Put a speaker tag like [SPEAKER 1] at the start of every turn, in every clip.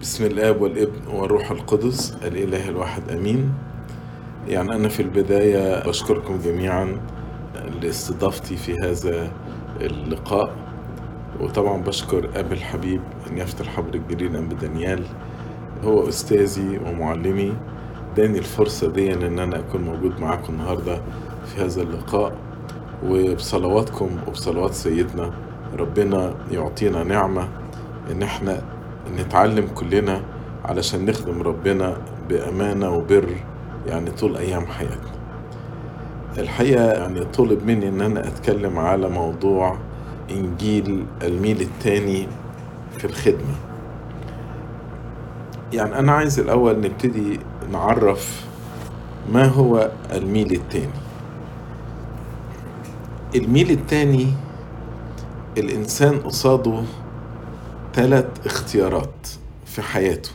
[SPEAKER 1] بسم الآب والابن والروح القدس الإله الواحد آمين. يعني أنا في البداية بشكركم جميعا لاستضافتي في هذا اللقاء وطبعا بشكر أبي الحبيب أن يفتح حبر الجليل ام دانيال. هو أستاذي ومعلمي. اداني الفرصة دي إن أنا أكون موجود معاكم النهارده في هذا اللقاء وبصلواتكم وبصلوات سيدنا. ربنا يعطينا نعمة إن إحنا نتعلم كلنا علشان نخدم ربنا بأمانة وبر يعني طول أيام حياتنا. الحقيقة يعني طلب مني إن أنا أتكلم على موضوع إنجيل الميل الثاني في الخدمة. يعني أنا عايز الأول نبتدي نعرف ما هو الميل الثاني الميل الثاني الإنسان قصاده ثلاث اختيارات في حياته.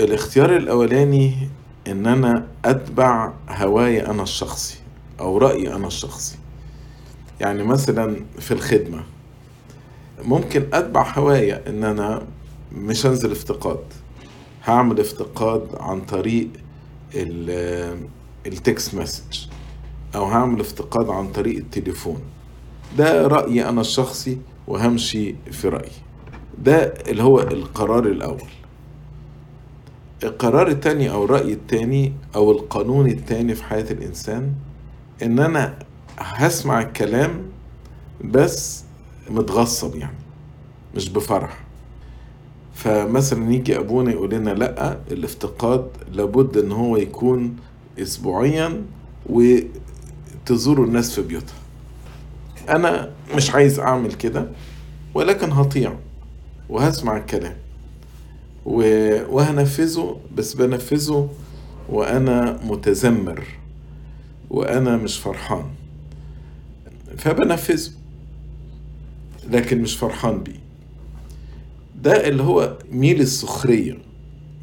[SPEAKER 1] الاختيار الأولاني إن أنا أتبع هواي أنا الشخصي أو رايي أنا الشخصي. يعني مثلا في الخدمة ممكن أتبع هوايا إن أنا مش هنزل افتقاد. هعمل افتقاد عن طريق التكست مسج أو هعمل افتقاد عن طريق التليفون. ده رايي أنا الشخصي وهمشي في رأيي. ده اللي هو القرار الأول. القرار التاني أو الرأي التاني أو القانون التاني في حياة الإنسان إن أنا هسمع الكلام بس متغصب يعني مش بفرح. فمثلا يجي أبونا يقول لنا لأ الافتقاد لابد إن هو يكون أسبوعيا وتزوروا الناس في بيوتها. أنا مش عايز أعمل كده ولكن هطيع وهسمع الكلام وهنفذه بس بنفذه وأنا متذمر وأنا مش فرحان. فبنفذه لكن مش فرحان بيه. ده اللي هو ميل السخرية.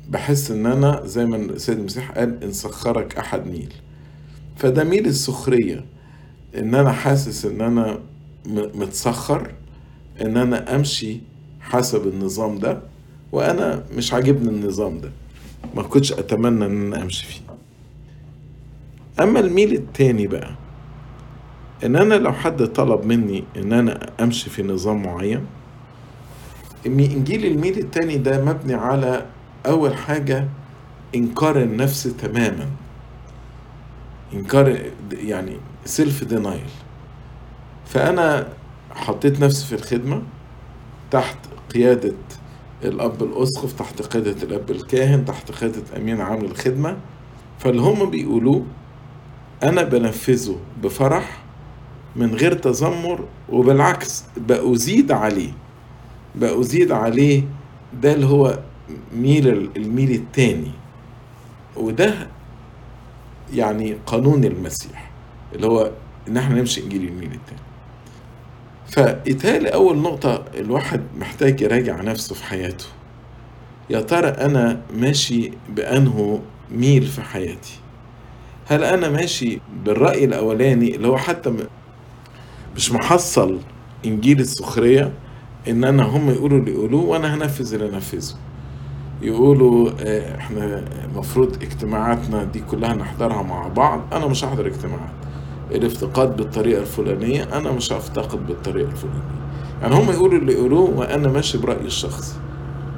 [SPEAKER 1] بحس إن أنا زي ما السيد المسيح قال إن سخرك أحد ميل. فده ميل السخرية. إن أنا حاسس إن أنا متسخر إن أنا أمشي حسب النظام ده وأنا مش عاجبني النظام ده. ما كنتش أتمنى إن أنا أمشي فيه. أما الميل التاني بقى إن أنا لو حد طلب مني إن أنا أمشي في نظام معين انجيل الميل التاني ده مبني على أول حاجة إنكار النفس تماما. انكار يعني self denial فأنا حطيت نفسي في الخدمة تحت قيادة الأب الأسقف تحت قيادة الأب الكاهن تحت قيادة أمين عام الخدمه فاللي هم بيقولوه أنا بنفذه بفرح من غير تذمر وبالعكس بأزيد عليه. بأزيد عليه ده اللي هو ميل الميل التاني. وده يعني قانون المسيح اللي هو إن إحنا نمشي إنجيل الميل التاني. فإتالي أول نقطة الواحد محتاج يراجع نفسه في حياته. يا ترى أنا ماشي بأنه ميل في حياتي؟ هل أنا ماشي بالرأي الأولاني اللي هو حتى مش محصل إنجيل السخرية إن أنا هم يقولوا اللي يقولوه وأنا هنفذ اللي أنفذه؟ يقولوا إحنا المفروض اجتماعاتنا دي كلها نحضرها مع بعض. أنا مش هحضر اجتماعات. الافتقاد بالطريقة الفلانية أنا مش هفتقد بالطريقة الفلانية. يعني هم يقولوا اللي يقولوه وأنا ماشي برأيي الشخصي.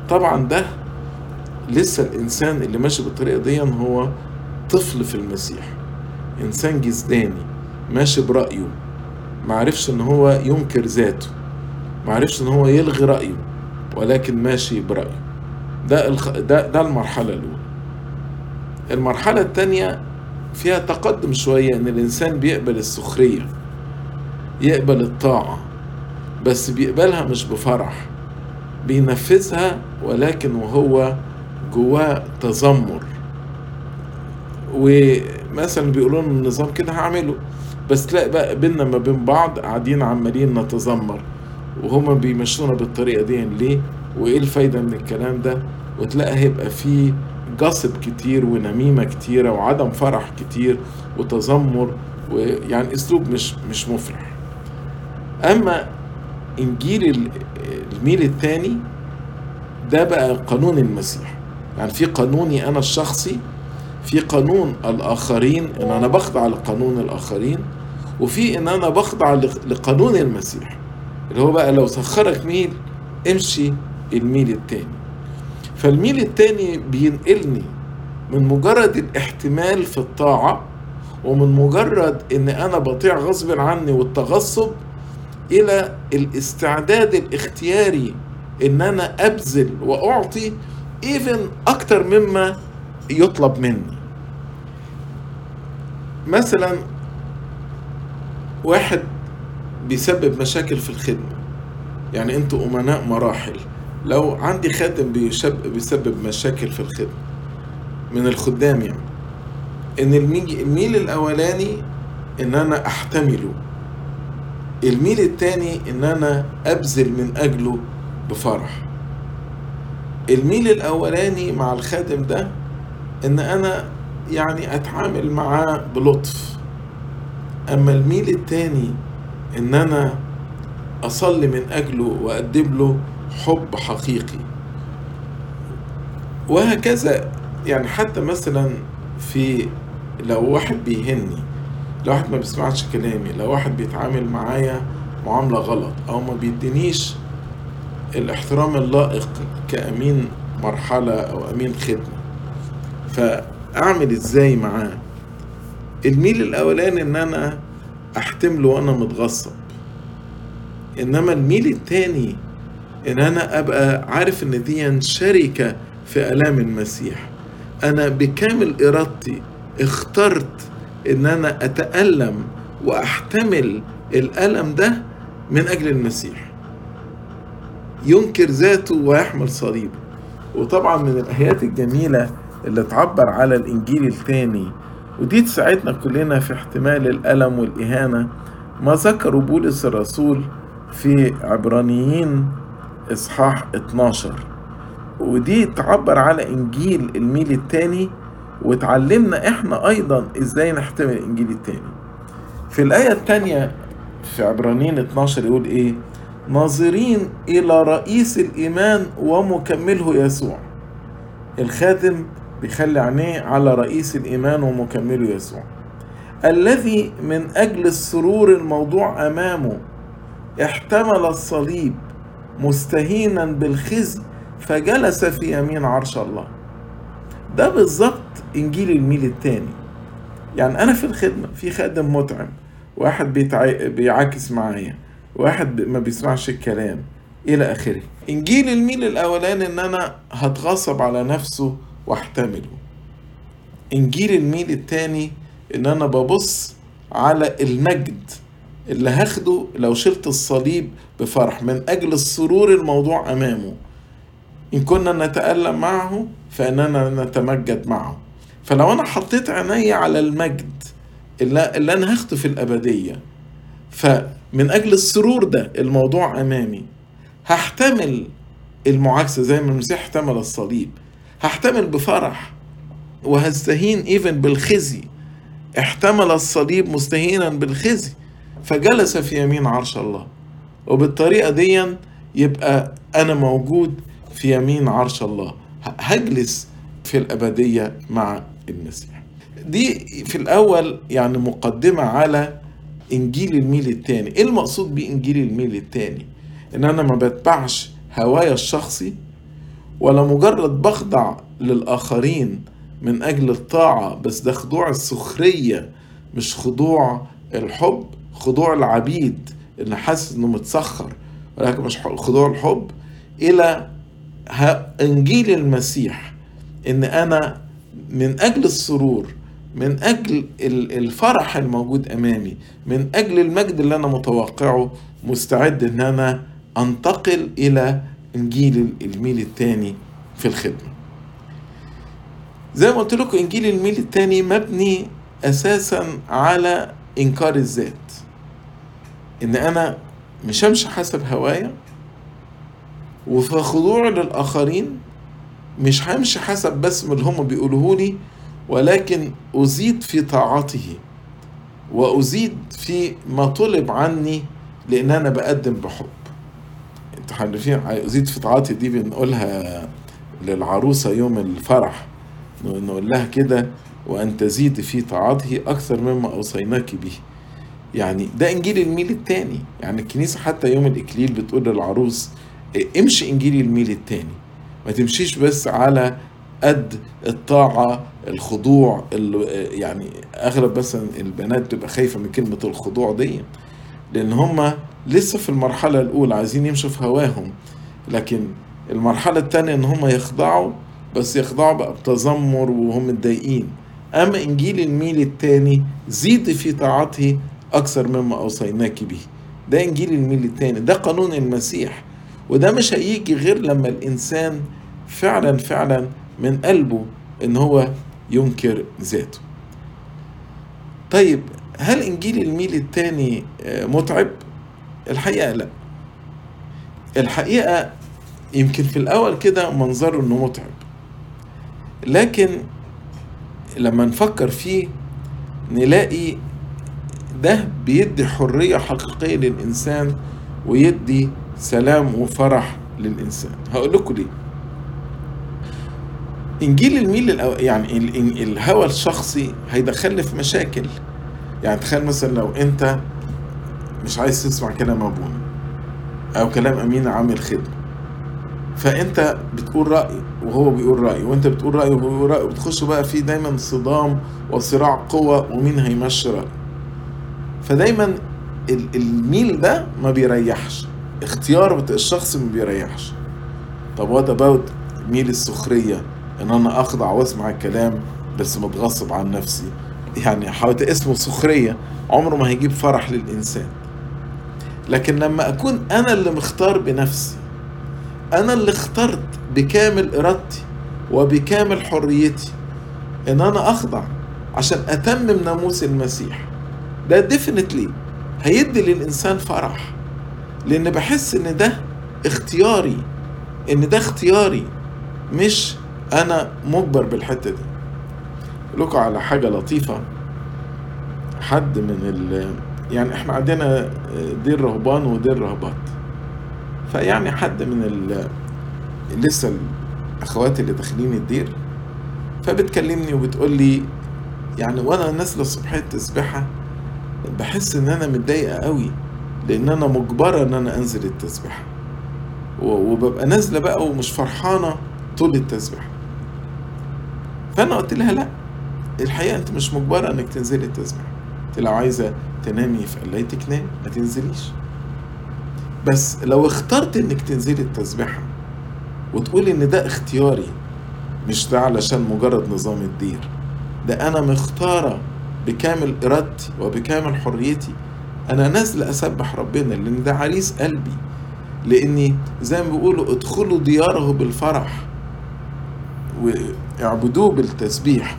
[SPEAKER 1] طبعا ده لسه الإنسان اللي ماشي بالطريقة دي هو طفل في المسيح. إنسان جسداني ماشي برأيه. معرفش إن هو ينكر ذاته. معرفش إن هو يلغي رأيه ولكن ماشي برأيه. ده. ده ده المرحلة الأولى. المرحلة الثانية فيها تقدم شوية إن الإنسان بيقبل السخرية يقبل الطاعة بس بيقبلها مش بفرح. بينفذها ولكن وهو جواه تذمر. ومثلا بيقولوا لنا النظام كده هعمله بس تلاقي بقى بينا ما بين بعض قاعدين عمالين نتذمر وهما بيمشونا بالطريقة دي ليه؟ وإيه الفايدة من الكلام ده؟ وتلاقي هيبقى فيه جصب كتير ونميمة كتيرة وعدم فرح كتير وتذمر ويعني أسلوب مش مش مفرح. أما إنجيل الميل الثاني ده بقى قانون المسيح. يعني في قانوني أنا الشخصي في قانون الآخرين إن أنا بخضع لقانون الآخرين وفي إن أنا بخضع لقانون المسيح. اللي هو بقى لو سخرك ميل امشي الميل التاني. فالميل التاني بينقلني من مجرد الاحتمال في الطاعة ومن مجرد إن أنا بطيع غصب عني والتغصب إلى الاستعداد الاختياري إن أنا أبذل وأعطي ايفن أكتر مما يطلب مني. مثلا واحد بيسبب مشاكل في الخدمة. يعني أنتوا أمناء مراحل. لو عندي خادم بيشب بيسبب مشاكل في الخدمة من الخدام يعني إن الميل, الأولاني إن أنا أحتمله الميل التاني إن أنا أبذل من أجله بفرح. الميل الأولاني مع الخادم ده إن أنا يعني أتعامل معاه بلطف. أما الميل التاني إن أنا أصلي من أجله وأقدم له حب حقيقي. وهكذا يعني حتى مثلا في لو واحد بيهني لو واحد ما بيسمعش كلامي لو واحد بيتعامل معايا معاملة غلط أو ما بيدينيش الاحترام اللائق كأمين مرحلة أو أمين خدمة فأعمل إزاي معاه؟ الميل الأولاني إن أنا أحتمله وأنا متغصب. إنما الميل التاني إن أنا أبقى عارف إن دي شركة في آلام المسيح. أنا بكامل إرادتي اخترت إن أنا أتألم وأحتمل الألم ده من أجل المسيح. ينكر ذاته ويحمل صليبه. وطبعا من الآيات الجميلة اللي تعبر على الإنجيل الثاني ودي تساعدنا كلنا في احتمال الألم والإهانة ما ذكره بولس الرسول في عبرانيين إصحاح 12 ودي تعبر على إنجيل الميل الثاني وتعلمنا إحنا أيضا إزاي نحتمل الإنجيل الثاني في الآية الثانية في عبرانيين 12 يقول إيه؟ ناظرين إلى رئيس الإيمان ومكمله يسوع. الخادم بيخلي عينيه على رئيس الإيمان ومكمله يسوع. الذي من أجل السرور الموضوع أمامه احتمل الصليب. مستهينا بالخزي فجلس في يمين عرش الله. ده بالظبط إنجيل الميل الثاني يعني أنا في الخدمة في خادم متعب واحد. بيعاكس معايا واحد ما بيسمعش الكلام إلى آخره. إنجيل الميل الأولاني إن أنا هتغصب على نفسه وأحتمله. إنجيل الميل التاني إن أنا ببص على المجد. اللي هاخده لو شلت الصليب بفرح من أجل السرور الموضوع أمامه. إن كنا نتألم معه فإننا نتمجد معه. فلو أنا حطيت عيني على المجد اللي, أنا هاخده في الأبدية فمن أجل السرور ده الموضوع أمامي هحتمل المعاكسة زي ما المسيح احتمل الصليب. هحتمل بفرح وهستهين ايفن بالخزي. احتمل الصليب مستهينا بالخزي. فجلس في يمين عرش الله. وبالطريقة دي يبقى أنا موجود في يمين عرش الله. هجلس في الأبدية مع المسيح. دي في الأول يعني مقدمة على إنجيل الميل الثاني إيه المقصود بإنجيل الميل الثاني إن أنا ما بتبعش هوايا الشخصي ولا مجرد بخضع للآخرين من أجل الطاعة بس ده خضوع السخرية مش خضوع الحب. خضوع العبيد اللي حاسس إنه متسخر ولكن مش خضوع الحب إلى إنجيل المسيح إن أنا من أجل السرور من أجل الفرح الموجود أمامي من أجل المجد اللي أنا متوقعه مستعد إن أنا أنتقل إلى إنجيل الميل الثاني في الخدمة. زي ما قلت لكم إنجيل الميل الثاني مبني أساسا على إنكار الذات. إن أنا مش همشي حسب هوايا وفي خضوع للآخرين مش همشي حسب بس اللي هم بيقولوه لي ولكن أزيد في طاعته وأزيد في ما طلب عني لأن أنا بقدم بحب. عارفين أزيد في طاعاتي دي بنقولها للعروسة يوم الفرح نقول لها كده وأن تزيد في طاعته أكثر مما أوصيناك به. يعني ده إنجيل الميل التاني. يعني الكنيسة حتى يوم الإكليل بتقول للعروس امشي إنجيل الميل التاني. ما تمشيش بس على قد الطاعة الخضوع يعني أغلب مثلا البنات بتبقى خايفة من كلمة الخضوع دي. لأن هما لسه في المرحلة الأولى عايزين يمشوا في هواهم. لكن المرحلة التانية إن هما يخضعوا بس يخضعوا بقى بتذمر وهم متضايقين. أما إنجيل الميل التاني زيد في طاعته أكثر مما أوصيناك به. ده إنجيل الميل التاني ده قانون المسيح. وده مش هيجي غير لما الإنسان فعلا فعلا من قلبه إن هو ينكر ذاته. طيب هل إنجيل الميل التاني متعب؟ الحقيقة لا. الحقيقة يمكن في الأول كده منظره إنه متعب. لكن لما نفكر فيه نلاقي ده بيدي حرية حقيقية للإنسان ويدي سلام وفرح للإنسان. هقول لكم ليه. إنجيل الميل الأو... يعني ال... الهوى الشخصي هيدخلني في مشاكل. يعني تخيل مثلا لو أنت مش عايز تسمع كلام أبونا أو كلام أمين عامل خدمة. فأنت بتقول رأي وهو بيقول رأي وأنت بتقول رأي وهو بيقول رأي وبتخشوا بقى في دايما صدام وصراع قوة ومين هيمشي رأي. فدايما الميل ده ما بيريحش. اختيار الشخص ما بيريحش. طب what about ميل السخرية؟ إن أنا أخضع وأسمع الكلام بس متغصب عن نفسي. يعني حاولت اسمه سخرية عمره ما هيجيب فرح للإنسان. لكن لما أكون أنا اللي مختار بنفسي أنا اللي اخترت بكامل إرادتي وبكامل حريتي إن أنا أخضع عشان أتمم ناموس المسيح. ده definitely هيدي للإنسان فرح. لأن بحس إن ده اختياري إن ده اختياري مش أنا مجبر بالحتة دي. لكم على حاجة لطيفة. حد من ال يعني إحنا عندنا دير رهبان ودير رهبات. فيعني حد من ال لسه الأخوات اللي داخلين الدير فبتكلمني وبتقول لي يعني وأنا نازلة الصبحيه التسبيحه بحس إن أنا متضايقة قوي لأن أنا مجبرة إن أنا أنزل التسبيحة. وببقى نازلة بقى ومش فرحانة طول التسبيحة. فأنا قلت لها لأ الحقيقة أنت مش مجبرة إنك تنزلي التسبيحة. انت لو عايزة تنامي في قلايتك نام ما تنزليش. بس لو اخترت إنك تنزلي التسبيحة وتقولي إن ده اختياري مش ده علشان مجرد نظام الدير. ده أنا مختارة بكامل إرادتي وبكامل حريتي. أنا نازله أسبح ربنا لأن ده عريس قلبي. لأني زي ما بيقولوا ادخلوا دياره بالفرح واعبدوه بالتسبيح.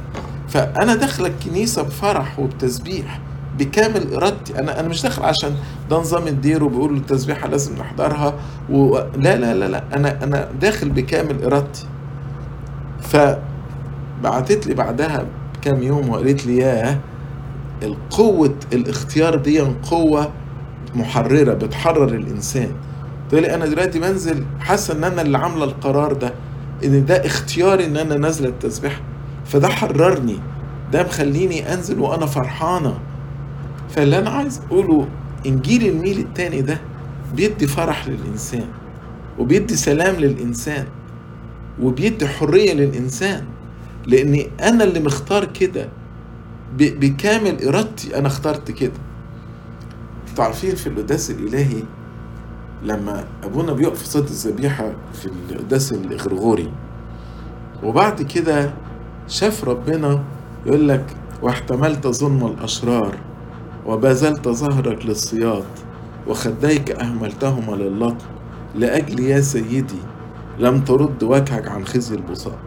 [SPEAKER 1] فأنا داخله الكنيسة بفرح وبتسبيح بكامل إرادتي. أنا أنا مش داخل عشان ده نظام الدير وبيقولوا التسبيحة لازم نحضرها و... لا لا لا لا. أنا أنا داخل بكامل إرادتي. فبعتت لي بعدها بكام يوم وقالت لي ياه القوة الاختيار دي قوة محررة بتحرر الإنسان. تقول أنا دلوقتي بنزل حاسة إن أنا اللي عاملة القرار ده إن ده اختياري إن أنا نازلة التسبيح فده حررني ده مخليني أنزل وأنا فرحانة. فاللي أنا عايز أقوله إنجيل الميل التاني ده بيدي فرح للإنسان وبيدي سلام للإنسان وبيدي حرية للإنسان لأني أنا اللي مختار كده. بكامل إرادتي أنا اخترت كده. أنتوا عارفين في القداس الإلهي لما أبونا بيقف في صوت الذبيحة في القداس الغرغوري وبعد كده شاف ربنا يقول لك واحتملت ظلم الأشرار وبذلت ظهرك للصياد وخديك أهملتهما للطم لأجل يا سيدي لم ترد وجهك عن خزي البصاق.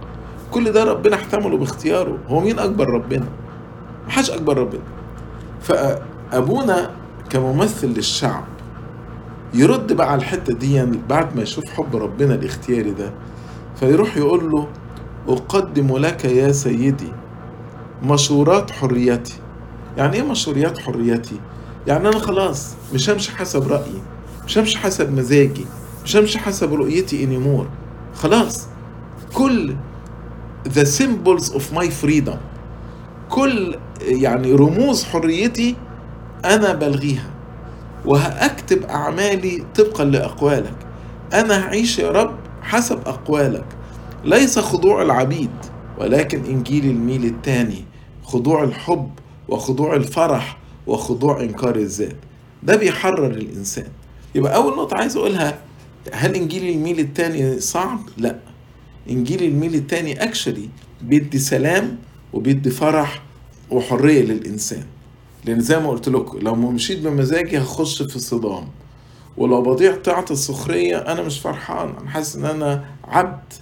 [SPEAKER 1] كل ده ربنا احتمله باختياره. هو مين أكبر ربنا؟ محدش أكبر ربنا فأبونا كممثل للشعب يرد بقى على الحتة دي بعد ما يشوف حب ربنا الاختياري ده فيروح يقول له أقدم لك يا سيدي مشورات حريتي. يعني إيه مشوريات حريتي؟ يعني أنا خلاص مش همشي حسب رأيي مش همشي حسب مزاجي مش همشي حسب رؤيتي anymore. خلاص. كل the symbols of my freedom كل يعني رموز حريتي أنا بلغيها وهأكتب أعمالي طبقا لأقوالك. أنا هعيش يا رب حسب أقوالك. ليس خضوع العبيد ولكن إنجيل الميل الثاني. خضوع الحب وخضوع الفرح وخضوع إنكار الذات. ده بيحرر الإنسان. يبقى أول نقطة عايز أقولها هل إنجيل الميل الثاني صعب؟ لا. إنجيل الميل الثاني actually بيدي سلام وبيدي فرح وحرية للإنسان. لأن زي ما قلت لكم لو مشيت بمزاجي هخش في صدام. ولو بضيع طاعة السخرية أنا مش فرحان. أنا حاسس إن أنا عبد.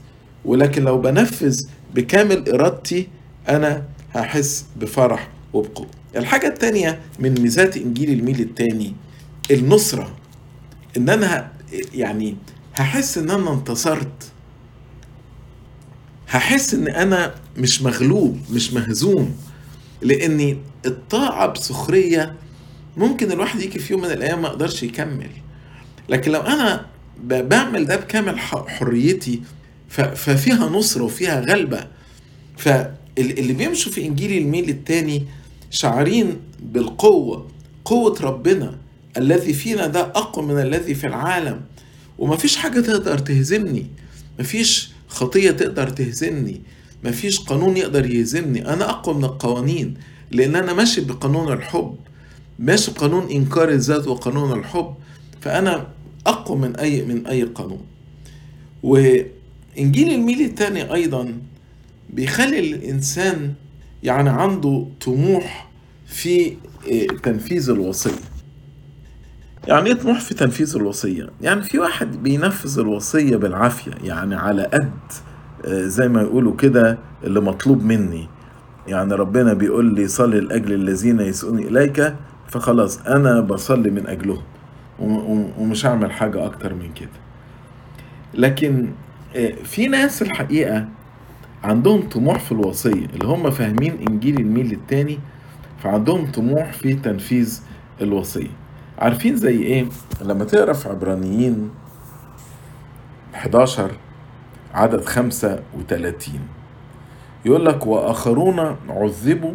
[SPEAKER 1] ولكن لو بنفذ بكامل إرادتي أنا هحس بفرح وبقوة. الحاجة التانية من ميزات إنجيل الميل التاني النصرة. إن أنا يعني هحس إن أنا انتصرت. هحس إن أنا مش مغلوب مش مهزوم. لأن الطاعة بسخرية ممكن الواحد يجي في يوم من الأيام ما يقدرش يكمل. لكن لو أنا بعمل ده بكامل حريتي ففيها نصرة وفيها غلبة. فاللي بيمشوا في إنجيل الميل التاني شعرين بالقوة قوة ربنا الذي فينا ده أقوى من الذي في العالم. ومفيش حاجة تقدر تهزمني. مفيش خطية تقدر تهزمني. مفيش قانون يقدر يهزمني أنا أقوى من القوانين لأن أنا ماشي بقانون الحب ماشي بقانون إنكار الذات وقانون الحب. فأنا أقوى من أي من أي قانون. وإنجيل الميل الثاني أيضا بيخلي الإنسان يعني عنده طموح في تنفيذ الوصية. يعني إيه طموح في تنفيذ الوصية؟ يعني في واحد بينفذ الوصية بالعافية يعني على قد. زي ما يقولوا كده اللي مطلوب مني. يعني ربنا بيقول لي صلي لأجل الذين يسؤوني إليك فخلاص أنا بصلي من أجلهم ومش هعمل حاجة أكتر من كده. لكن في ناس الحقيقة عندهم طموح في الوصية اللي هم فاهمين إنجيل الميل التاني فعندهم طموح في تنفيذ الوصية. عارفين زي إيه؟ لما تقرأ في عبرانيين 11 عدد 35 يقول لك وآخرون عذبوا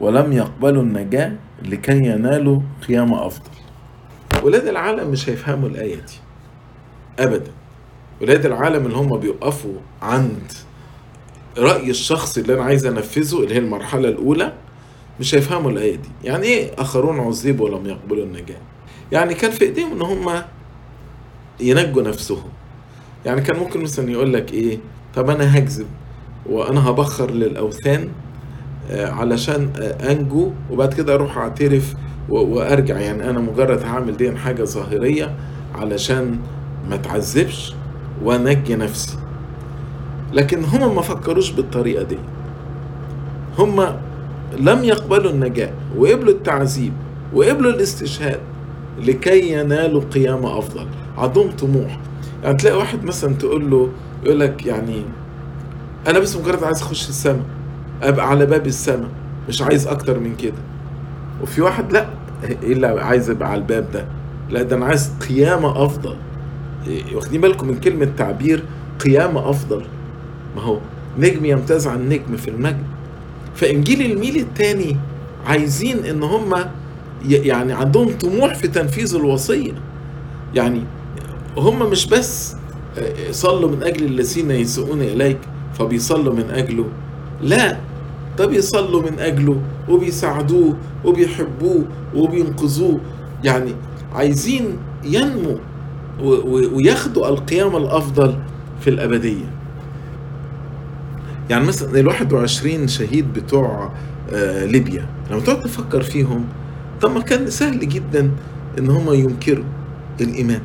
[SPEAKER 1] ولم يقبلوا النجاة لكي ينالوا قيامة أفضل. ولاد العالم مش هيفهموا الآية دي. أبدا. ولاد العالم اللي هم بيقفوا عند رأي الشخص اللي أنا عايز أنفذه اللي هي المرحلة الأولى مش هيفهموا الآية دي. يعني إيه آخرون عذبوا ولم يقبلوا النجاة؟ يعني كان في إيديهم إن هم ينجوا نفسهم. يعني كان ممكن مثلا يقول لك إيه طب أنا هكذب وأنا هبخر للأوثان علشان أنجو وبعد كده أروح أعترف وأرجع. يعني أنا مجرد هعمل دي حاجة ظاهرية علشان ما تعذبش وأنجي نفسي. لكن هم ما فكروش بالطريقة دي. هم لم يقبلوا النجاة وقبلوا التعذيب وقبلوا الاستشهاد لكي ينالوا قيامة أفضل. عندهم طموح. يعني تلاقي واحد مثلا تقول له يقول لك يعني أنا بس مجرد عايز أخش السماء أبقى على باب السماء مش عايز أكتر من كده. وفي واحد لأ إيه اللي عايز أبقى على الباب ده؟ لأ ده أنا عايز قيامة أفضل. واخدين بالكم من كلمة تعبير قيامة أفضل؟ ما هو نجم يمتاز عن نجم في المجد. فإنجيل الميل الثاني عايزين إن هم يعني عندهم طموح في تنفيذ الوصية. يعني هم مش بس صلوا من أجل الذين يسوءون إليك فبيصلوا من أجله. لا ده بيصلوا من أجله وبيساعدوه وبيحبوه وبينقذوه. يعني عايزين ينمو وياخدوا القيامة الأفضل في الأبدية. يعني مثلا ال 21 شهيد بتوع ليبيا لما تقعد تفكر فيهم طب ما كان سهل جدا إن هم ينكروا الإيمان.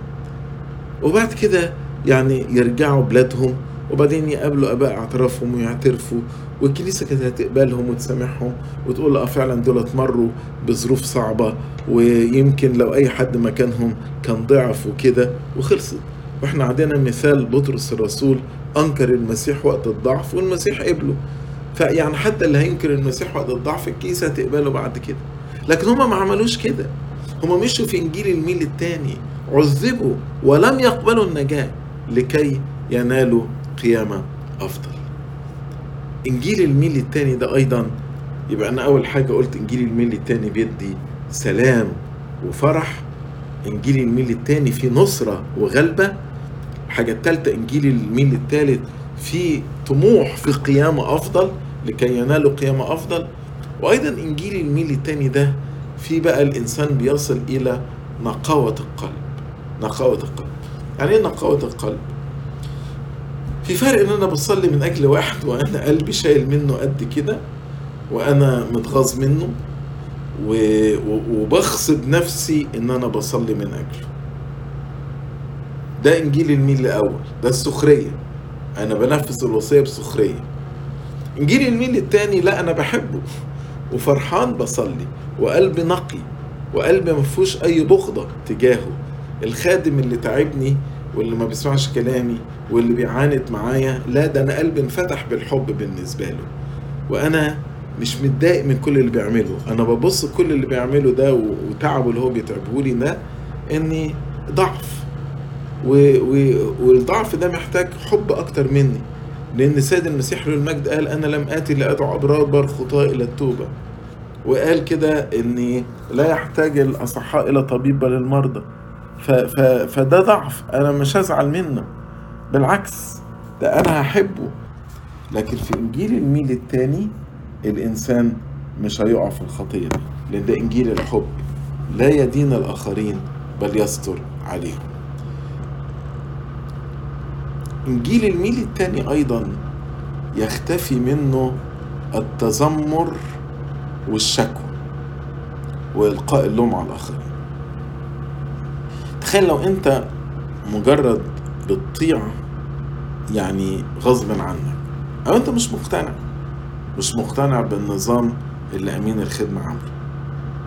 [SPEAKER 1] وبعد كده يعني يرجعوا بلادهم وبعدين يقابلوا أباء أعترافهم ويعترفوا والكنيسة كانت هتقبلهم وتسامحهم وتقول آه فعلا دول مروا بظروف صعبة ويمكن لو أي حد مكانهم كان ضعف وكده وخلصت. وإحنا عندنا مثال بطرس الرسول أنكر المسيح وقت الضعف والمسيح قبله. فيعني حتى اللي هينكر المسيح وقت الضعف الكنيسة هتقبله بعد كده. لكن هم ما عملوش كده. هم مشوا في إنجيل الميل الثاني عذبوا ولم يقبلوا النجاة لكي ينالوا قيامة أفضل. إنجيل الميل الثاني ده أيضا يبقى أنا أول حاجة قلت إنجيل الميل الثاني بيدي سلام وفرح. إنجيل الميل الثاني فيه نصرة وغلبة. الحاجة الثالثة إنجيل الميل الثالث فيه طموح في قيامة أفضل لكي ينالوا قيامة أفضل. وأيضا إنجيل الميل الثاني ده في بقى الإنسان بيصل إلى نقاوة القلب. نقاوة القلب. يعني إيه نقاوة القلب؟ في فرق إن أنا بصلي من أجل واحد وأنا قلبي شايل منه قد كده وأنا متغاظ منه و... وبغصب نفسي إن أنا بصلي من أجله. ده إنجيل الميل الأول. ده السخرية. أنا بنفذ الوصية بسخرية. إنجيل الميل التاني لا أنا بحبه. وفرحان بصلي وقلبي نقي وقلبي ما فيهوش أي بغضة تجاهه. الخادم اللي تعبني واللي ما بيسمعش كلامي واللي بيعاند معايا لا ده أنا قلبي انفتح بالحب بالنسبة له. وأنا مش متضايق من كل اللي بيعمله. أنا ببص كل اللي بيعمله ده وتعبه اللي هو بيتعبه لي ده إني ضعف. والضعف ده محتاج حب أكتر مني. لأن سيد المسيح له المجد قال أنا لم آتي لادعو أبرار خطاة إلى التوبة. وقال كده ان لا يحتاج الأصحاء إلى طبيب بل المرضى. ف ف فده ضعف. أنا مش هزعل منه. بالعكس ده أنا هحبه. لكن في إنجيل الميل الثاني الإنسان مش هيقع في الخطية دي لأن ده إنجيل الحب. لا يدين الآخرين بل يستر عليهم. انجيل الميل الثاني أيضا يختفي منه التذمر والشكوى وإلقاء اللوم على الآخرين. تخيل لو أنت مجرد بتطيع يعني غصب عنك أو أنت مش مقتنع مش مقتنع بالنظام اللي أمين الخدمة عامله.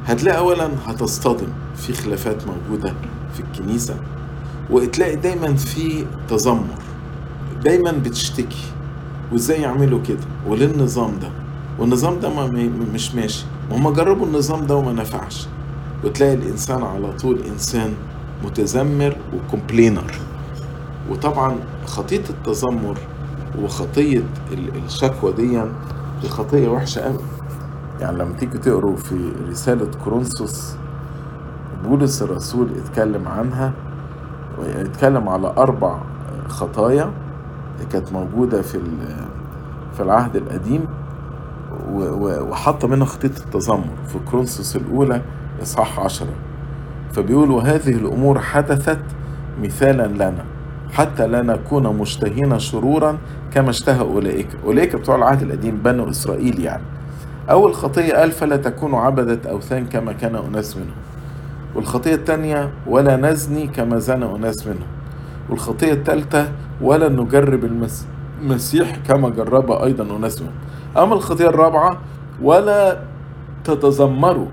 [SPEAKER 1] هتلاقي اولا هتصطدم في خلافات موجودة في الكنيسة وتلاقي دايما في تذمر. دايما بتشتكي. وإزاي يعملوا كده؟ وليه النظام ده؟ والنظام ده ما مش ماشي. وهم جربوا النظام ده وما نفعش. وتلاقي الإنسان على طول إنسان متذمر وكومبلينر. وطبعا خطية التذمر وخطية الشكوى دي دي خطية وحشة قوي يعني لما تيجي تقروا في رسالة كورنثوس بولس الرسول اتكلم عنها اتكلم على أربع خطايا. كانت موجودة في في العهد القديم وحط منها خطية التذمر في كرونسوس الأولى إصحاح عشرة. فبيقول وهذه الأمور حدثت مثالا لنا حتى لا نكون مشتهين شرورا كما اشتهى أولئك. أولئك بتوع العهد القديم بنو إسرائيل يعني. أول خطية قال فلا تكونوا عبدة أوثان كما كان أناس منهم. والخطية الثانية ولا نزني كما زنى أناس منهم. والخطية الثالثة ولا نجرب المسيح كما جرب أيضا أناس أما الخطية الرابعة ولا تتذمروا.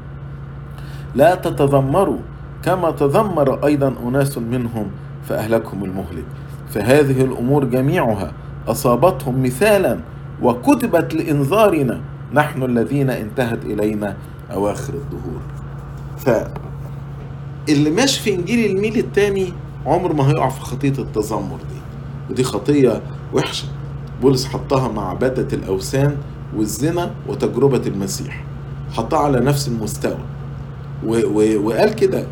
[SPEAKER 1] لا تتذمروا كما تذمر أيضا أناس منهم فأهلكهم المهلك. فهذه الأمور جميعها أصابتهم مثالا وكتبت لإنذارنا. نحن الذين انتهت إلينا أواخر الدهور. فاللي ماشي في إنجيل الميل الثاني عمر ما هيقع في خطية التذمر دي. ودي خطية وحشة. بولس حطها مع عبادة الأوثان والزنا وتجربة المسيح. حطها على نفس المستوى. و و وقال كده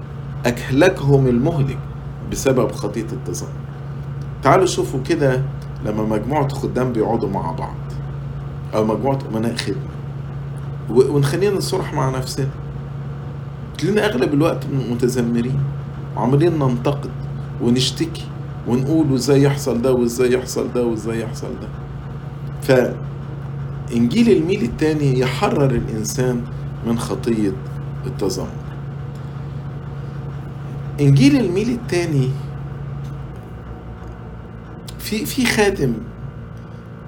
[SPEAKER 1] أكهلكهم المهلك بسبب خطية التذمر تعالوا شوفوا كده لما مجموعة خدام بيقعدوا مع بعض. أو مجموعة أمناء خدمة. ونخلينا نصرح مع نفسنا. تلاقينا أغلب الوقت متذمرين وعمالين ننتقد ونشتكي. ونقول وازاي يحصل ده وإزاي يحصل ده وإزاي يحصل ده. فإنجيل الميل الثاني يحرر الإنسان من خطية التذمر. إنجيل الميل الثاني في في خادم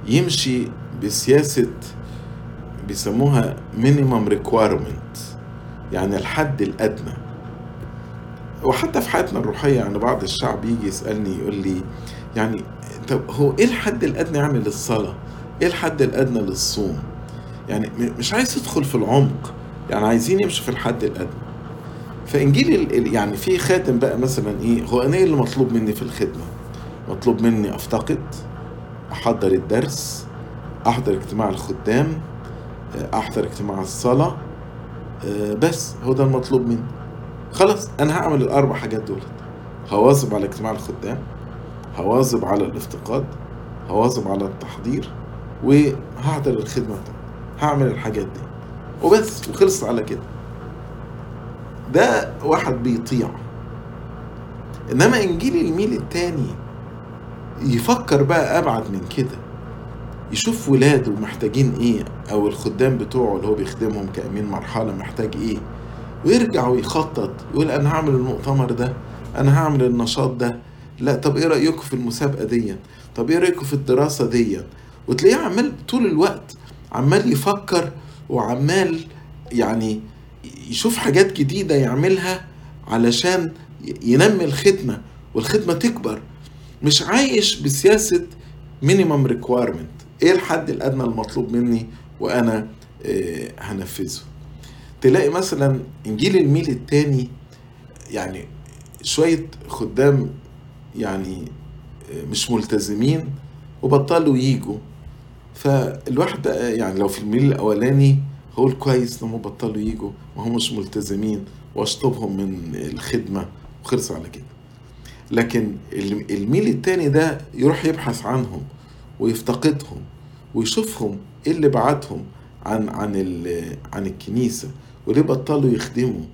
[SPEAKER 1] يمشي بسياسة بيسموها minimum requirement يعني الحد الأدنى. وحتى في حياتنا الروحية يعني بعض الشعب يجي يسألني يقول لي يعني طب هو إيه الحد الأدنى يعني للصلاة؟ إيه الحد الأدنى للصوم؟ يعني مش عايز يدخل في العمق يعني عايزين يمشوا في الحد الأدنى ال- يعني في خادم بقى مثلا إيه هو أنا إيه اللي مطلوب مني في الخدمة مطلوب مني أفتقد أحضر الدرس أحضر اجتماع الخدام أحضر اجتماع الصلاة آه، بس هو ده المطلوب مني خلاص أنا هعمل الأربع حاجات دولت هواظب على اجتماع الخدام هواظب على الافتقاد هواظب على التحضير وهحضر الخدمة بتاعتي. هعمل الحاجات دي. وبس وخلص على كده. ده واحد بيطيع. إنما إنجيل الميل التاني يفكر بقى أبعد من كده. يشوف ولاده محتاجين إيه أو الخدام بتوعه اللي هو بيخدمهم كأمين مرحلة محتاج إيه. ويرجع ويخطط يقول أنا هعمل المؤتمر ده أنا هعمل النشاط ده. لا طب إيه رأيكم في المسابقة دي طب إيه رأيكم في الدراسة دي وتلاقيه عمال طول الوقت عمال يفكر وعمال يعني يشوف حاجات جديدة يعملها علشان ينمي الخدمة والخدمة تكبر. مش عايش بسياسة minimum requirement إيه الحد الأدنى المطلوب مني وأنا آه، هنفذه؟ تلاقي مثلا انجيل الميل التاني يعني شوية خدام يعني آه، مش ملتزمين وبطلوا يجوا فالواحد بقى يعني لو في الميل الأولاني هقول كويس لما بطلوا يجوا ما هم مش ملتزمين واشطبهم من الخدمة وخلصوا على كده. لكن الم- الميل التاني ده يروح يبحث عنهم ويفتقدهم ويشوفهم إيه اللي بعتهم عن عن عن الكنيسة. وليه بطلوا يخدموا؟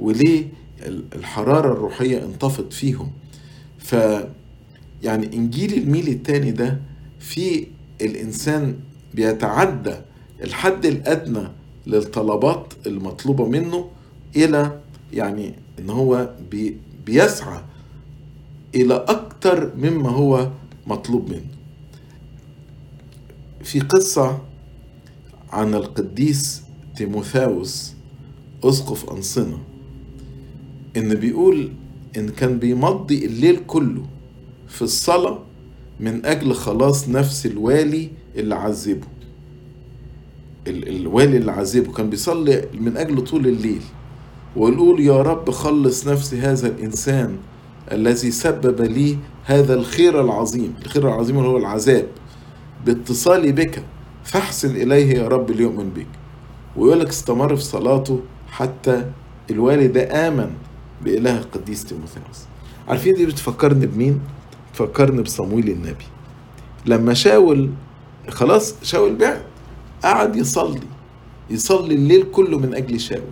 [SPEAKER 1] وليه ال- الحرارة الروحية انطفت فيهم؟ ف يعني إنجيل الميل التاني ده في الإنسان بيتعدى الحد الأدنى للطلبات المطلوبة منه إلى يعني إن هو بي بيسعى إلى أكتر مما هو مطلوب منه. في قصة عن القديس تيموثاوس اسقف أنصنة. إن بيقول إن كان بيمضي الليل كله في الصلاة من أجل خلاص نفس الوالي اللي عذبه. ال- الوالي اللي عذبه. كان بيصلي من اجله طول الليل. ويقول يا رب خلص نفس هذا الإنسان الذي سبب لي هذا الخير العظيم. الخير العظيم هو العذاب. باتصالي بك فاحسن إليه يا رب ليؤمن بك. ويقول لك استمر في صلاته حتى الوالي ده آمن بإله القديس تيموثاوس. عارفين دي بتفكرني بمين؟ تفكرني بصمويل النبي. لما شاول خلاص شاول بعد قعد يصلي يصلي الليل كله من أجل شاول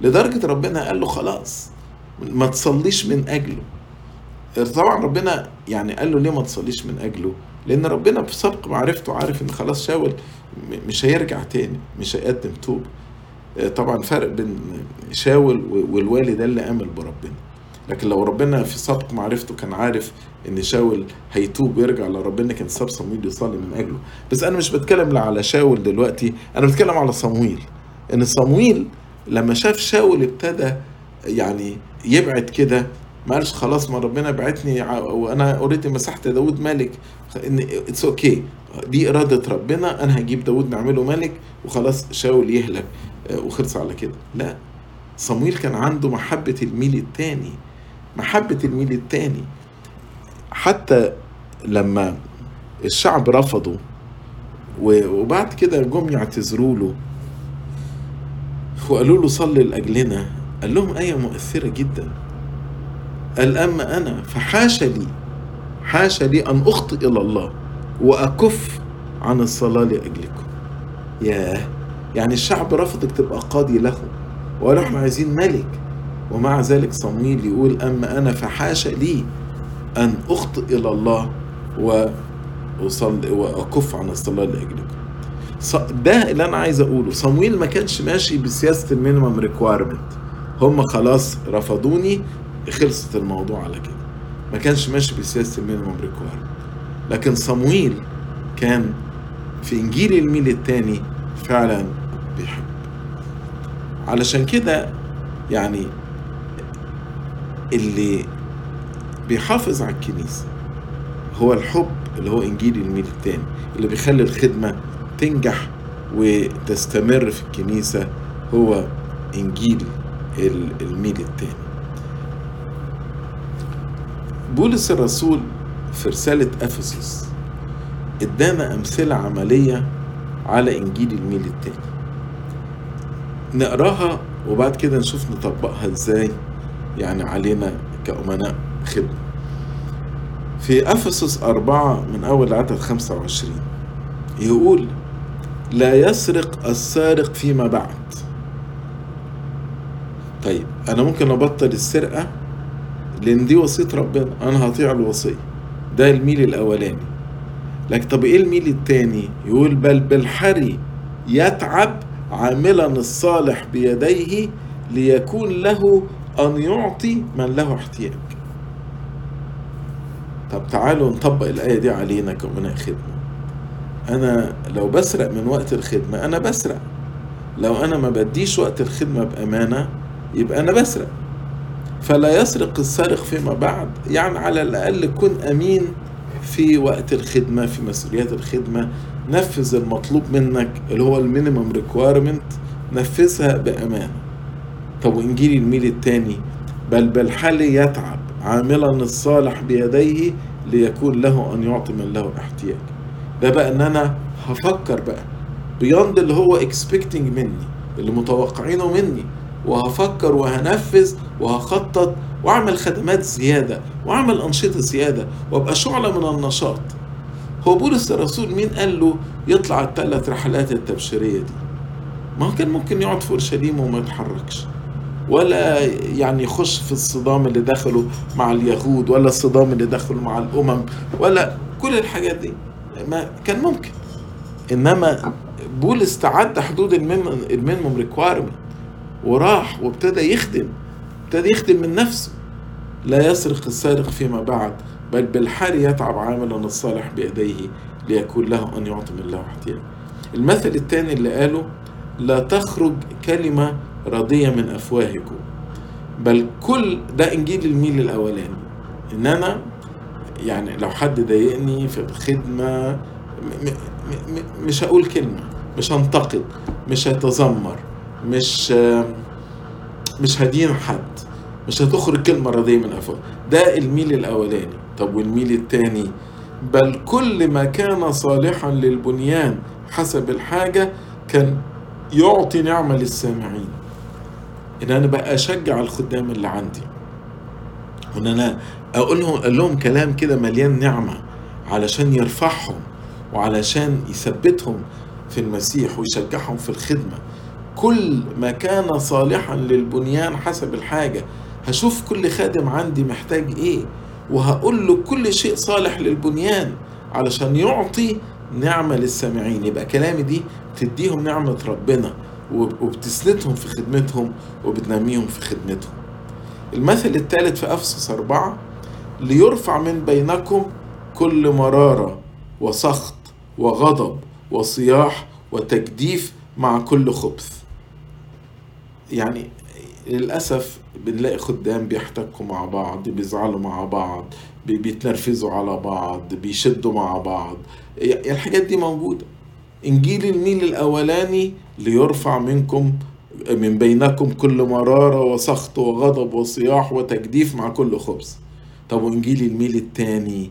[SPEAKER 1] لدرجة ربنا قال له خلاص ما تصليش من أجله. طبعا ربنا يعني قال له ليه ما تصليش من أجله؟ لأن ربنا بسبق معرفته عارف إن خلاص شاول مش هيرجع تاني مش هيقدم توبة. طبعا فرق بين شاول والوالي ده اللي امل بربنا. لكن لو ربنا في سبق معرفته كان عارف إن شاول هيتوب ويرجع لربنا كان ساب صمويل يصلي من أجله. بس أنا مش بتكلم لا على شاول دلوقتي أنا بتكلم على صمويل. إن صمويل لما شاف شاول ابتدى يعني يبعد كده ما قالش خلاص ما ربنا بعتني وأنا already مسحت داود ملك إن it's okay دي إرادة ربنا أنا هجيب داود نعمله ملك وخلاص شاول يهلك. آه، وخلص على كده. لا صمويل كان عنده محبة الميل التاني محبة الميل التاني. حتى لما الشعب رفضوا و- وبعد كده جم يعتذروا له وقالوا له صلي لأجلنا. قال لهم آية مؤثرة جدا. قال أما أنا فحاشا لي حاشا لي أن أخطئ إلى الله وأكف عن الصلاة لأجلكم. ياه. يعني الشعب رفضك تبقى قاضي له. وقالوا إحنا عايزين ملك. ومع ذلك صمويل يقول أما أنا فحاشا لي أن أخطئ إلى الله وأصلي وأكف عن الصلاة لأجلكم. ص- ده اللي أنا عايز أقوله. صمويل ما كانش ماشي بسياسة ال minimum requirement هم خلاص رفضوني خلصت الموضوع على كده. ما كانش ماشي بسياسة ال minimum requirement لكن صمويل كان في إنجيل الميل الثاني فعلا بيحب. علشان كده يعني اللي بيحافظ على الكنيسة هو الحب اللي هو إنجيل الميل الثاني اللي بيخلي الخدمة تنجح وتستمر في الكنيسة هو إنجيل الميل التاني. بولس الرسول في رسالة أفسس ادانا أمثلة عملية على إنجيل الميل التاني. نقراها وبعد كده نشوف نطبقها إزاي. يعني علينا كأمناء خدمة. في أفسس أربعة من أول عدد خمسة وعشرين يقول لا يسرق السارق فيما بعد. طيب أنا ممكن أبطل السرقة؟ لأن دي وصية ربنا. أنا هطيع الوصية. ده الميل الأولاني. لكن طب إيه الميل التاني؟ يقول بل بالحري يتعب عاملا الصالح بيديه ليكون له أن يعطي من له احتياج. طب تعالوا نطبق الآية دي علينا كأمناء خدمة. أنا لو بسرق من وقت الخدمة أنا بسرق. لو أنا ما بديش وقت الخدمة بأمانة يبقى أنا بسرق. فلا يسرق السارق فيما بعد. يعني على الأقل كن أمين في وقت الخدمة في مسؤوليات الخدمة نفذ المطلوب منك اللي هو ال minimum requirement نفذها بأمانة. طب وإنجيل الميل التاني؟ بل بالحري يتعب عاملا الصالح بيديه ليكون له أن يعطي من له احتياج. ده بقى إن أنا هفكر بقى beyond اللي هو expecting مني اللي متوقعينه مني. وهفكر وهنفذ وهخطط وأعمل خدمات زيادة وأعمل أنشطة زيادة وأبقى شعلة من النشاط. هو بولس الرسول مين قال له يطلع الثلاث رحلات التبشيرية دي؟ ما كان ممكن يقعد في أورشليم وما يتحركش. ولا يعني يخش في الصدام اللي دخله مع اليهود ولا الصدام اللي دخله مع الأمم ولا كل الحاجات دي. ما كان ممكن. إنما بولس تعدى حدود ال minimum requirement وراح وابتدى يخدم ابتدى يخدم من نفسه. لا يسرق السارق فيما بعد. بل بالحري يتعب عاملا الصالح بيديه ليكون له أن يعطي من له احتياج المثل الثاني اللي قاله لا تخرج كلمة راضية من أفواهكم. بل كل ده إنجيل الميل الأولاني. إن أنا يعني لو حد ضايقني في م- مش هقول كلمة مش هنتقد مش هتذمر مش مش هدين حد مش هتخرج كلمة راضية من أفواه ده الميل الأولاني. طب والميل الثاني بل كل ما كان صالحا للبنيان حسب الحاجة كان يعطي نعمة للسامعين. إن أنا بقى أشجع الخدام اللي عندي. أقول لهم أقول لهم كلام كده مليان نعمة علشان يرفعهم وعلشان يثبتهم في المسيح ويشجعهم في الخدمة. كل ما كان صالحا للبنيان حسب الحاجة. هشوف كل خادم عندي محتاج إيه؟ وهقول له كل شيء صالح للبنيان علشان يعطي نعمة للسامعين. يبقى كلامي دي تديهم نعمة ربنا وبتسندهم في خدمتهم وبتنميهم في خدمتهم. المثل الثالث في أفسس أربعة ليرفع من بينكم كل مرارة وسخط وغضب وصياح وتجديف مع كل خبث. يعني للأسف بنلاقي خدام بيحتكوا مع بعض بيزعلوا مع بعض بيتنرفزوا على بعض بيشدوا مع بعض. الحاجات دي موجودة. إنجيل الميل الأولاني ليرفع منكم من بينكم كل مرارة وسخط وغضب وصياح وتجديف مع كل خبز. طب وإنجيل الميل الثاني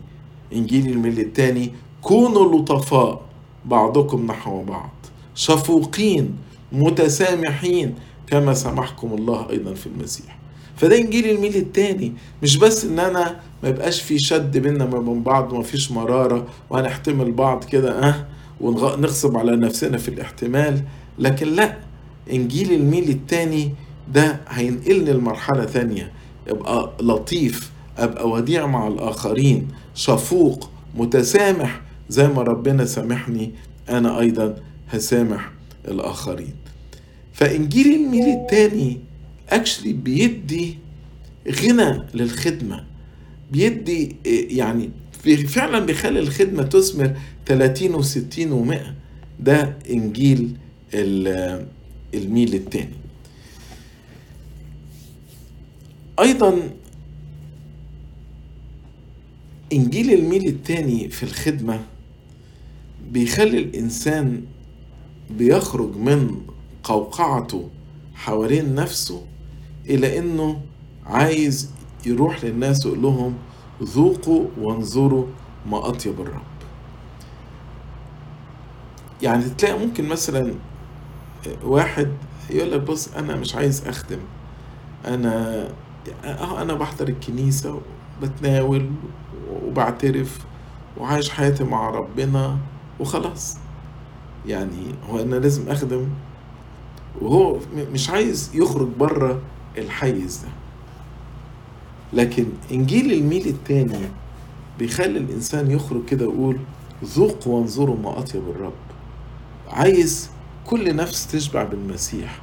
[SPEAKER 1] إنجيل الميل الثاني كونوا لطفاء بعضكم نحو بعض. شفوقين متسامحين كما سامحكم الله أيضا في المسيح. فده إنجيل الميل التاني. مش بس إن أنا ما يبقاش في شد بينا ما بين بعض وما فيش مرارة وهنحتمل بعض كده أه ونغصب على نفسنا في الاحتمال لكن لأ إنجيل الميل التاني ده هينقلني لمرحلة تانية. أبقى لطيف أبقى وديع مع الآخرين شفوق متسامح زي ما ربنا سامحني أنا أيضا هسامح الآخرين. فإنجيل الميل التاني اكشلي بيدي غنى للخدمة. بيدي يعني فعلا بيخلي الخدمة تثمر 30 و60 و100 ده إنجيل الميل التاني. أيضا إنجيل الميل التاني في الخدمة بيخلي الإنسان بيخرج من قوقعته حوالين نفسه إلى إنه عايز يروح للناس ويقول لهم ذوقوا وانظروا ما أطيب الرب. يعني تلاقي ممكن مثلا واحد يقول لك بص أنا مش عايز أخدم أنا أه أنا بحضر الكنيسة وبتناول وبعترف وعايش حياتي مع ربنا وخلاص. يعني هو أنا لازم أخدم؟ وهو مش عايز يخرج بره الحيز ده. لكن إنجيل الميل التاني بيخلي الإنسان يخرج كده ويقول ذوقوا وانظروا ما أطيب الرب. عايز كل نفس تشبع بالمسيح.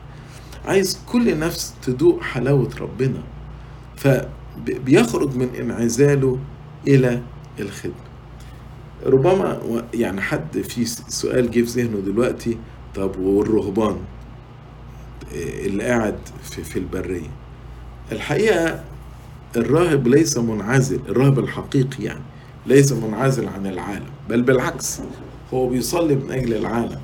[SPEAKER 1] عايز كل نفس تدوق حلاوة ربنا. فبيخرج من انعزاله إلى الخدمة. ربما يعني حد في سؤال جه في ذهنه دلوقتي طب والرهبان؟ اللي قاعد في, في البرية. الحقيقة الراهب ليس منعزل الراهب الحقيقي يعني ليس منعزل عن العالم بل بالعكس هو بيصلي من أجل العالم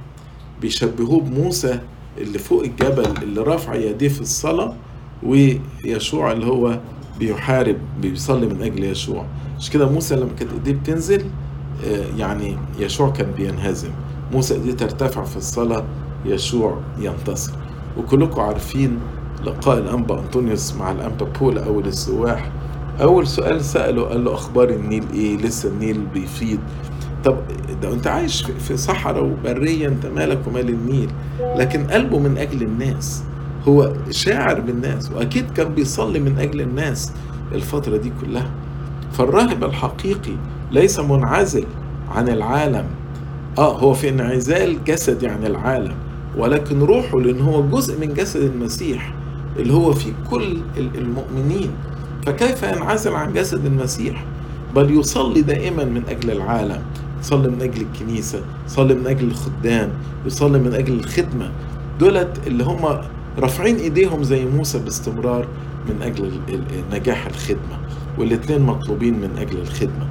[SPEAKER 1] بيشبهوه بموسى اللي فوق الجبل اللي رافع يديه في الصلاة ويشوع اللي هو بيحارب بيصلي من أجل يشوع. مش كده؟ موسى لما كانت إيديه بتنزل يعني يشوع كان بينهزم. موسى إيديه ترتفع في الصلاة يشوع ينتصر. وكلكم عارفين لقاء الأنبا أنطونيوس مع الأنبا بول أول السواح أول سؤال سأله قال له أخبار النيل إيه؟ لسه النيل بيفيض. طب ده أنت عايش في صحراء وبرية أنت مالك ومال النيل؟ لكن قلبه من أجل الناس. هو شاعر بالناس وأكيد كان بيصلي من أجل الناس الفترة دي كلها. فالراهب الحقيقي ليس منعزل عن العالم. آه هو في انعزال جسدي عن العالم. ولكن روحه لأن هو جزء من جسد المسيح اللي هو في كل المؤمنين. فكيف ينعزل عن جسد المسيح؟ بل يصلي دائما من أجل العالم. يصلي من أجل الكنيسة يصلي من أجل الخدام يصلي من أجل الخدمة. دولت اللي هم رافعين إيديهم زي موسى باستمرار من أجل نجاح الخدمة والاثنين مطلوبين من أجل الخدمة.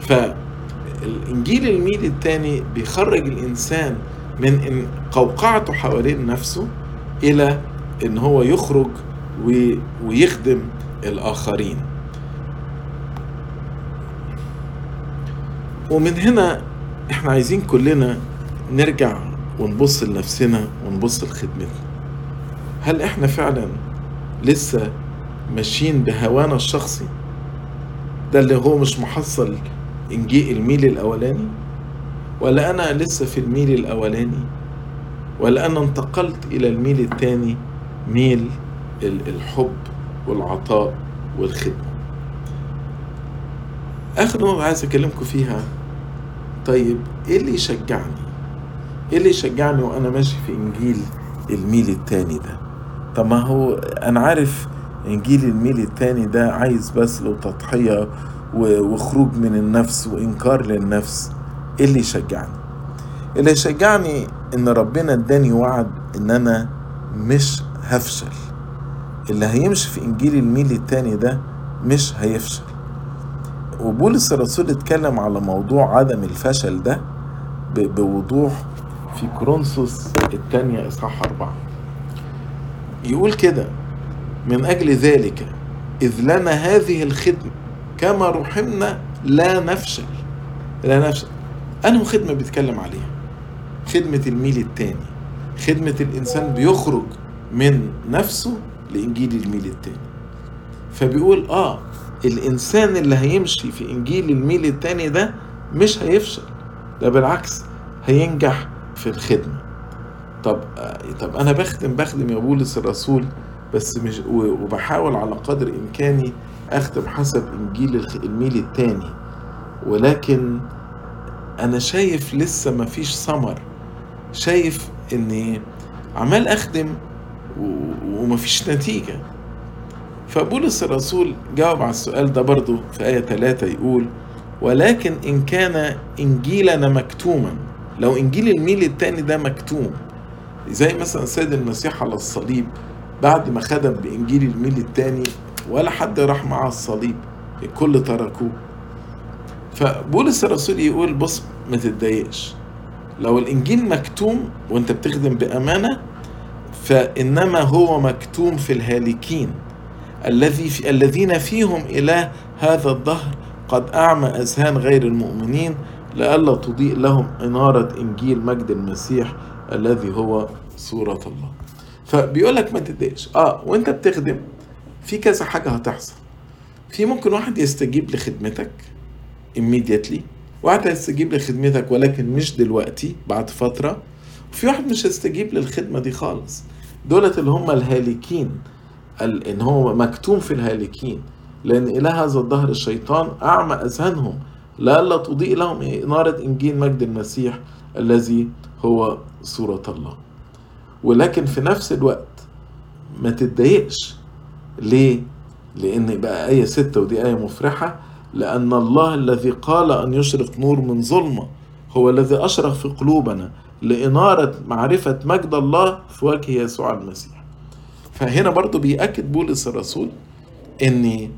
[SPEAKER 1] فالانجيل الميل الثاني بيخرج الإنسان من إن قوقعته حوالين نفسه إلى إن هو يخرج ويخدم الآخرين. ومن هنا إحنا عايزين كلنا نرجع ونبص لنفسنا ونبص لخدمتنا. هل إحنا فعلا لسه ماشيين بهوانا الشخصي؟ ده اللي هو مش محصل إنجيل الميل الأولاني؟ ولا أنا لسه في الميل الأولاني ولا أنا انتقلت إلى الميل الثاني ميل الحب والعطاء والخدمة. آخر نقطة عايز أكلمكم فيها. طيب إيه اللي يشجعني؟ إيه اللي يشجعني وأنا ماشي في إنجيل الميل التاني ده؟ طب ما هو أنا عارف إنجيل الميل التاني ده عايز بس له تضحية وخروج من النفس وإنكار للنفس. إيه اللي يشجعني؟ اللي يشجعني إن ربنا إداني وعد إن أنا مش هفشل. اللي هيمشي في إنجيل الميل التاني ده مش هيفشل. وبولس الرسول اتكلم على موضوع عدم الفشل ده بوضوح في كورنثوس الثانية إصحاح أربعة. يقول كده من أجل ذلك إذ لنا هذه الخدمة كما رحمنا لا نفشل. لا نفشل. أنه خدمة بيتكلم عليها؟ خدمة الميل الثاني خدمة الإنسان بيخرج من نفسه لإنجيل الميل الثاني فبيقول آه الإنسان اللي هيمشي في إنجيل الميل التاني ده مش هيفشل ده بالعكس هينجح في الخدمة. طب طب أنا بخدم بخدم يا بولس الرسول بس مش وبحاول على قدر إمكاني أخدم حسب إنجيل الميل التاني. ولكن أنا شايف لسه مفيش ثمر. شايف إني عمال أخدم ومفيش نتيجة. فبولس الرسول جاوب على السؤال ده برضه في آية 3 يقول ولكن إن كان إنجيلنا مكتوما. لو إنجيل الميل التاني ده مكتوم زي مثلا سيد المسيح على الصليب بعد ما خدم بإنجيل الميل التاني ولا حد راح معاه الصليب الكل تركوه. فبولس الرسول يقول بص ما تتضايقش. لو الإنجيل مكتوم وأنت بتخدم بأمانة فإنما هو مكتوم في الهالكين. الذي في الذين فيهم إله هذا الدهر قد أعمى أذهان غير المؤمنين لئلا تضيء لهم إنارة إنجيل مجد المسيح الذي هو صورة الله. فبيقول لك ما تتضايقش. آه وأنت بتخدم في كذا حاجة هتحصل. في ممكن واحد يستجيب لخدمتك immediately. واحد هيستجيب لخدمتك ولكن مش دلوقتي بعد فترة. وفي واحد مش هيستجيب للخدمة دي خالص. دولت اللي هم الهالكين ال- إن هو مكتوم في الهالكين. لأن إله هذا الدهر الشيطان أعمى أذهانهم. لئلا تضيء لهم إنارة إنجيل مجد المسيح الذي هو صورة الله. ولكن في نفس الوقت ما تتضايقش. ليه؟ لأن بقى آية ستة ودي آية مفرحة. لأن الله الذي قال أن يشرق نور من ظلمة هو الذي أشرق في قلوبنا لإنارة معرفة مجد الله في وجه يسوع المسيح. فهنا برضو بيأكد بولس الرسول ان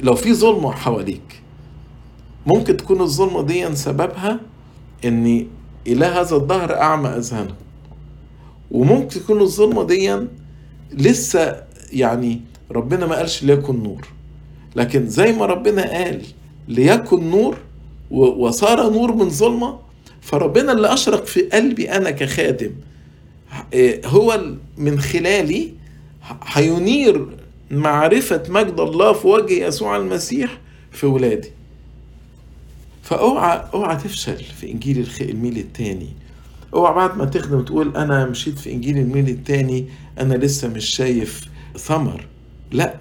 [SPEAKER 1] لو في ظلمة حواليك ممكن تكون الظلمة دي سببها ان إله هذا الدهر أعمى أذهانهم وممكن تكون الظلمة دي لسه يعني ربنا ما قالش ليكن نور. لكن زي ما ربنا قال ليكن نور وصار نور من ظلمة فربنا اللي أشرق في قلبي أنا كخادم إيه، هو من خلالي هينير معرفة مجد الله في وجه يسوع المسيح في ولادي. فأوعى أوعى تفشل في إنجيل الميل التاني. أوعى بعد ما تخدم تقول أنا مشيت في إنجيل الميل التاني أنا لسه مش شايف ثمر. لا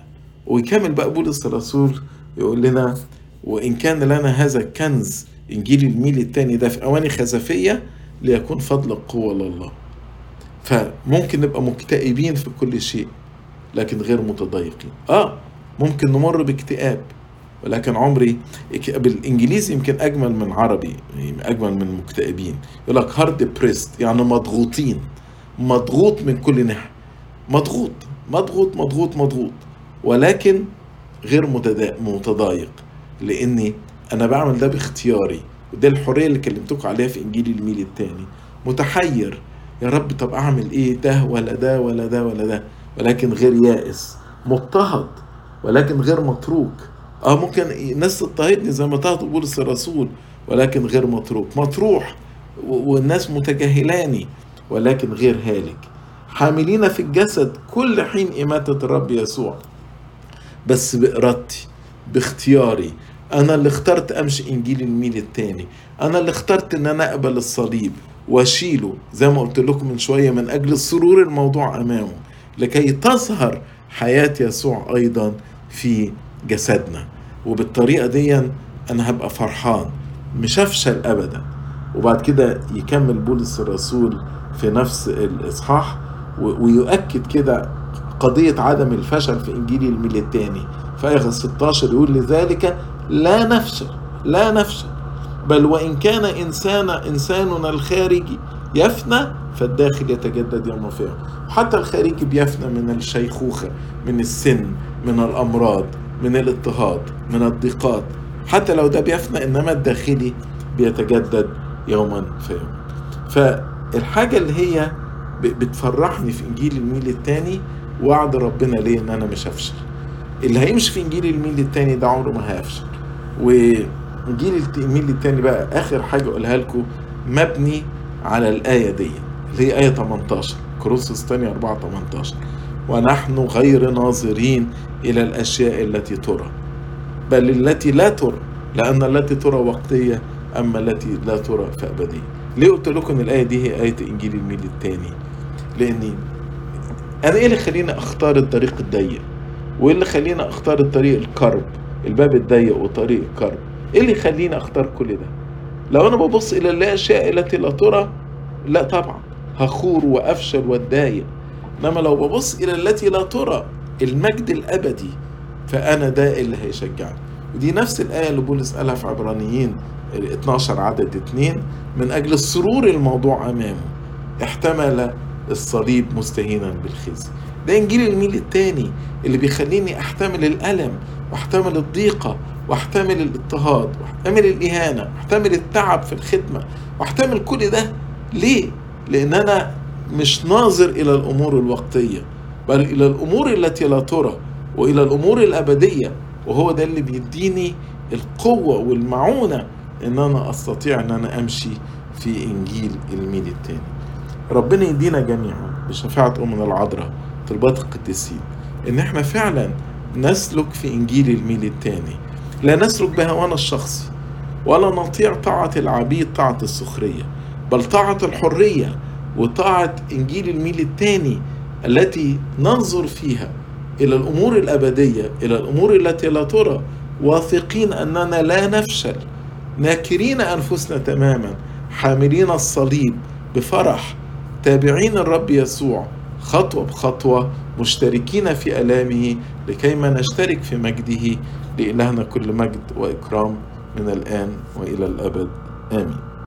[SPEAKER 1] ويكمل بقى بولس الرسول يقول لنا وإن كان لنا هذا الكنز إنجيل الميل التاني ده في أواني خزفية ليكون فضل القوة لله فممكن نبقى مكتئبين في كل شيء لكن غير متضايقين. آه ممكن نمر باكتئاب ولكن عمري بالإنجليزي يمكن أجمل من عربي يعني أجمل من مكتئبين. يقول لك هارد بريست يعني مضغوطين. مضغوط من كل ناحية. مضغوط مضغوط مضغوط مضغوط. ولكن غير متضايق لإني أنا بعمل ده باختياري وده الحرية اللي كلمتكم عليها في إنجيل الميل الثاني متحير يا رب طب أعمل إيه؟ ده ولا ده ولا ده ولا ده. ولكن غير يائس مضطهد ولكن غير متروك. آه ممكن الناس تضطهدني زي ما اضطهدوا بولس الرسول ولكن غير متروك. مطروح والناس متجاهلاني ولكن غير هالك. حاملين في الجسد كل حين إماتة الرب يسوع. بس بإرادتي باختياري. أنا اللي اخترت أمشي إنجيل الميل التاني. أنا اللي اخترت إن أنا أقبل الصليب وأشيله. زي ما قلت لكم من شوية من أجل السرور الموضوع أمامه. لكي تظهر حياة يسوع أيضا في جسدنا. وبالطريقة دي أنا هبقى فرحان مش هفشل أبدا. وبعد كده يكمل بولس الرسول في نفس الإصحاح ويؤكد كده قضية عدم الفشل في إنجيل الميل الثاني في آية 16 يقول لذلك لا نفشل لا نفشل بل وإن كان إنسان إنساننا الخارجي يفنى فالداخل يتجدد يوم فيه حتى الخارجي بيفنى من الشيخوخة من السن من الأمراض من الاضطهاد من الضيقات. حتى لو ده بيفنى إنما الداخلي بيتجدد يوما فيوم فالحاجة اللي هي بتفرحني في إنجيل الميل التاني وعد ربنا ليه إن أنا مش هفشل؟ اللي هيمشي في إنجيل الميل التاني ده عمره ما هيفشل. وإنجيل الت- الميل التاني بقى آخر حاجة أقولها لكم مبني على الآية دي اللي هي آية 18 كورنثوس تاني 4 18 ونحن غير ناظرين إلى الأشياء التي ترى. بل التي لا ترى لأن التي ترى وقتية أما التي لا ترى فأبدية. ليه قلت لكم الآية دي هي آية إنجيل الميل التاني؟ لأني أنا إيه اللي خليني أختار الطريق الضيق؟ وإيه اللي خليني أختار الطريق الكرب؟ الباب الضيق وطريق الكرب. إيه اللي يخليني أختار كل ده؟ لو أنا ببص إلى الأشياء التي لا ترى لا طبعا هخور وأفشل وأتضايق. إنما لو ببص إلى التي لا ترى المجد الأبدي فأنا ده اللي هيشجعني. ودي نفس الآية اللي بولس قالها في عبرانيين 12 عدد 2 من أجل السرور الموضوع أمامه. احتمل الصليب مستهينا بالخزي. ده إنجيل الميل التاني اللي بيخليني أحتمل الألم وأحتمل الضيقة وأحتمل الاضطهاد وأحتمل الإهانة وأحتمل التعب في الخدمة وأحتمل كل ده. ليه؟ لأن أنا مش ناظر إلى الأمور الوقتية بل إلى الأمور التي لا ترى وإلى الأمور الأبدية. وهو ده اللي بيديني القوة والمعونة إن أنا أستطيع إن أنا أمشي في إنجيل الميل التاني. ربنا يدينا جميعا بشفاعة امنا العذراء طلبات القديسين. إن إحنا فعلا نسلك في إنجيل الميل التاني لا نسلك بهوانا الشخصي ولا نطيع طاعة العبيد طاعة السخرية بل طاعة الحرية وطاعة إنجيل الميل التاني التي ننظر فيها إلى الأمور الأبدية إلى الأمور التي لا ترى واثقين أننا لا نفشل ناكرين أنفسنا تماما حاملين الصليب بفرح تابعين الرب يسوع خطوة بخطوة مشتركين في ألامه لكيما نشترك في مجده لإلهنا كل مجد وإكرام من الآن وإلى الأبد. آمين.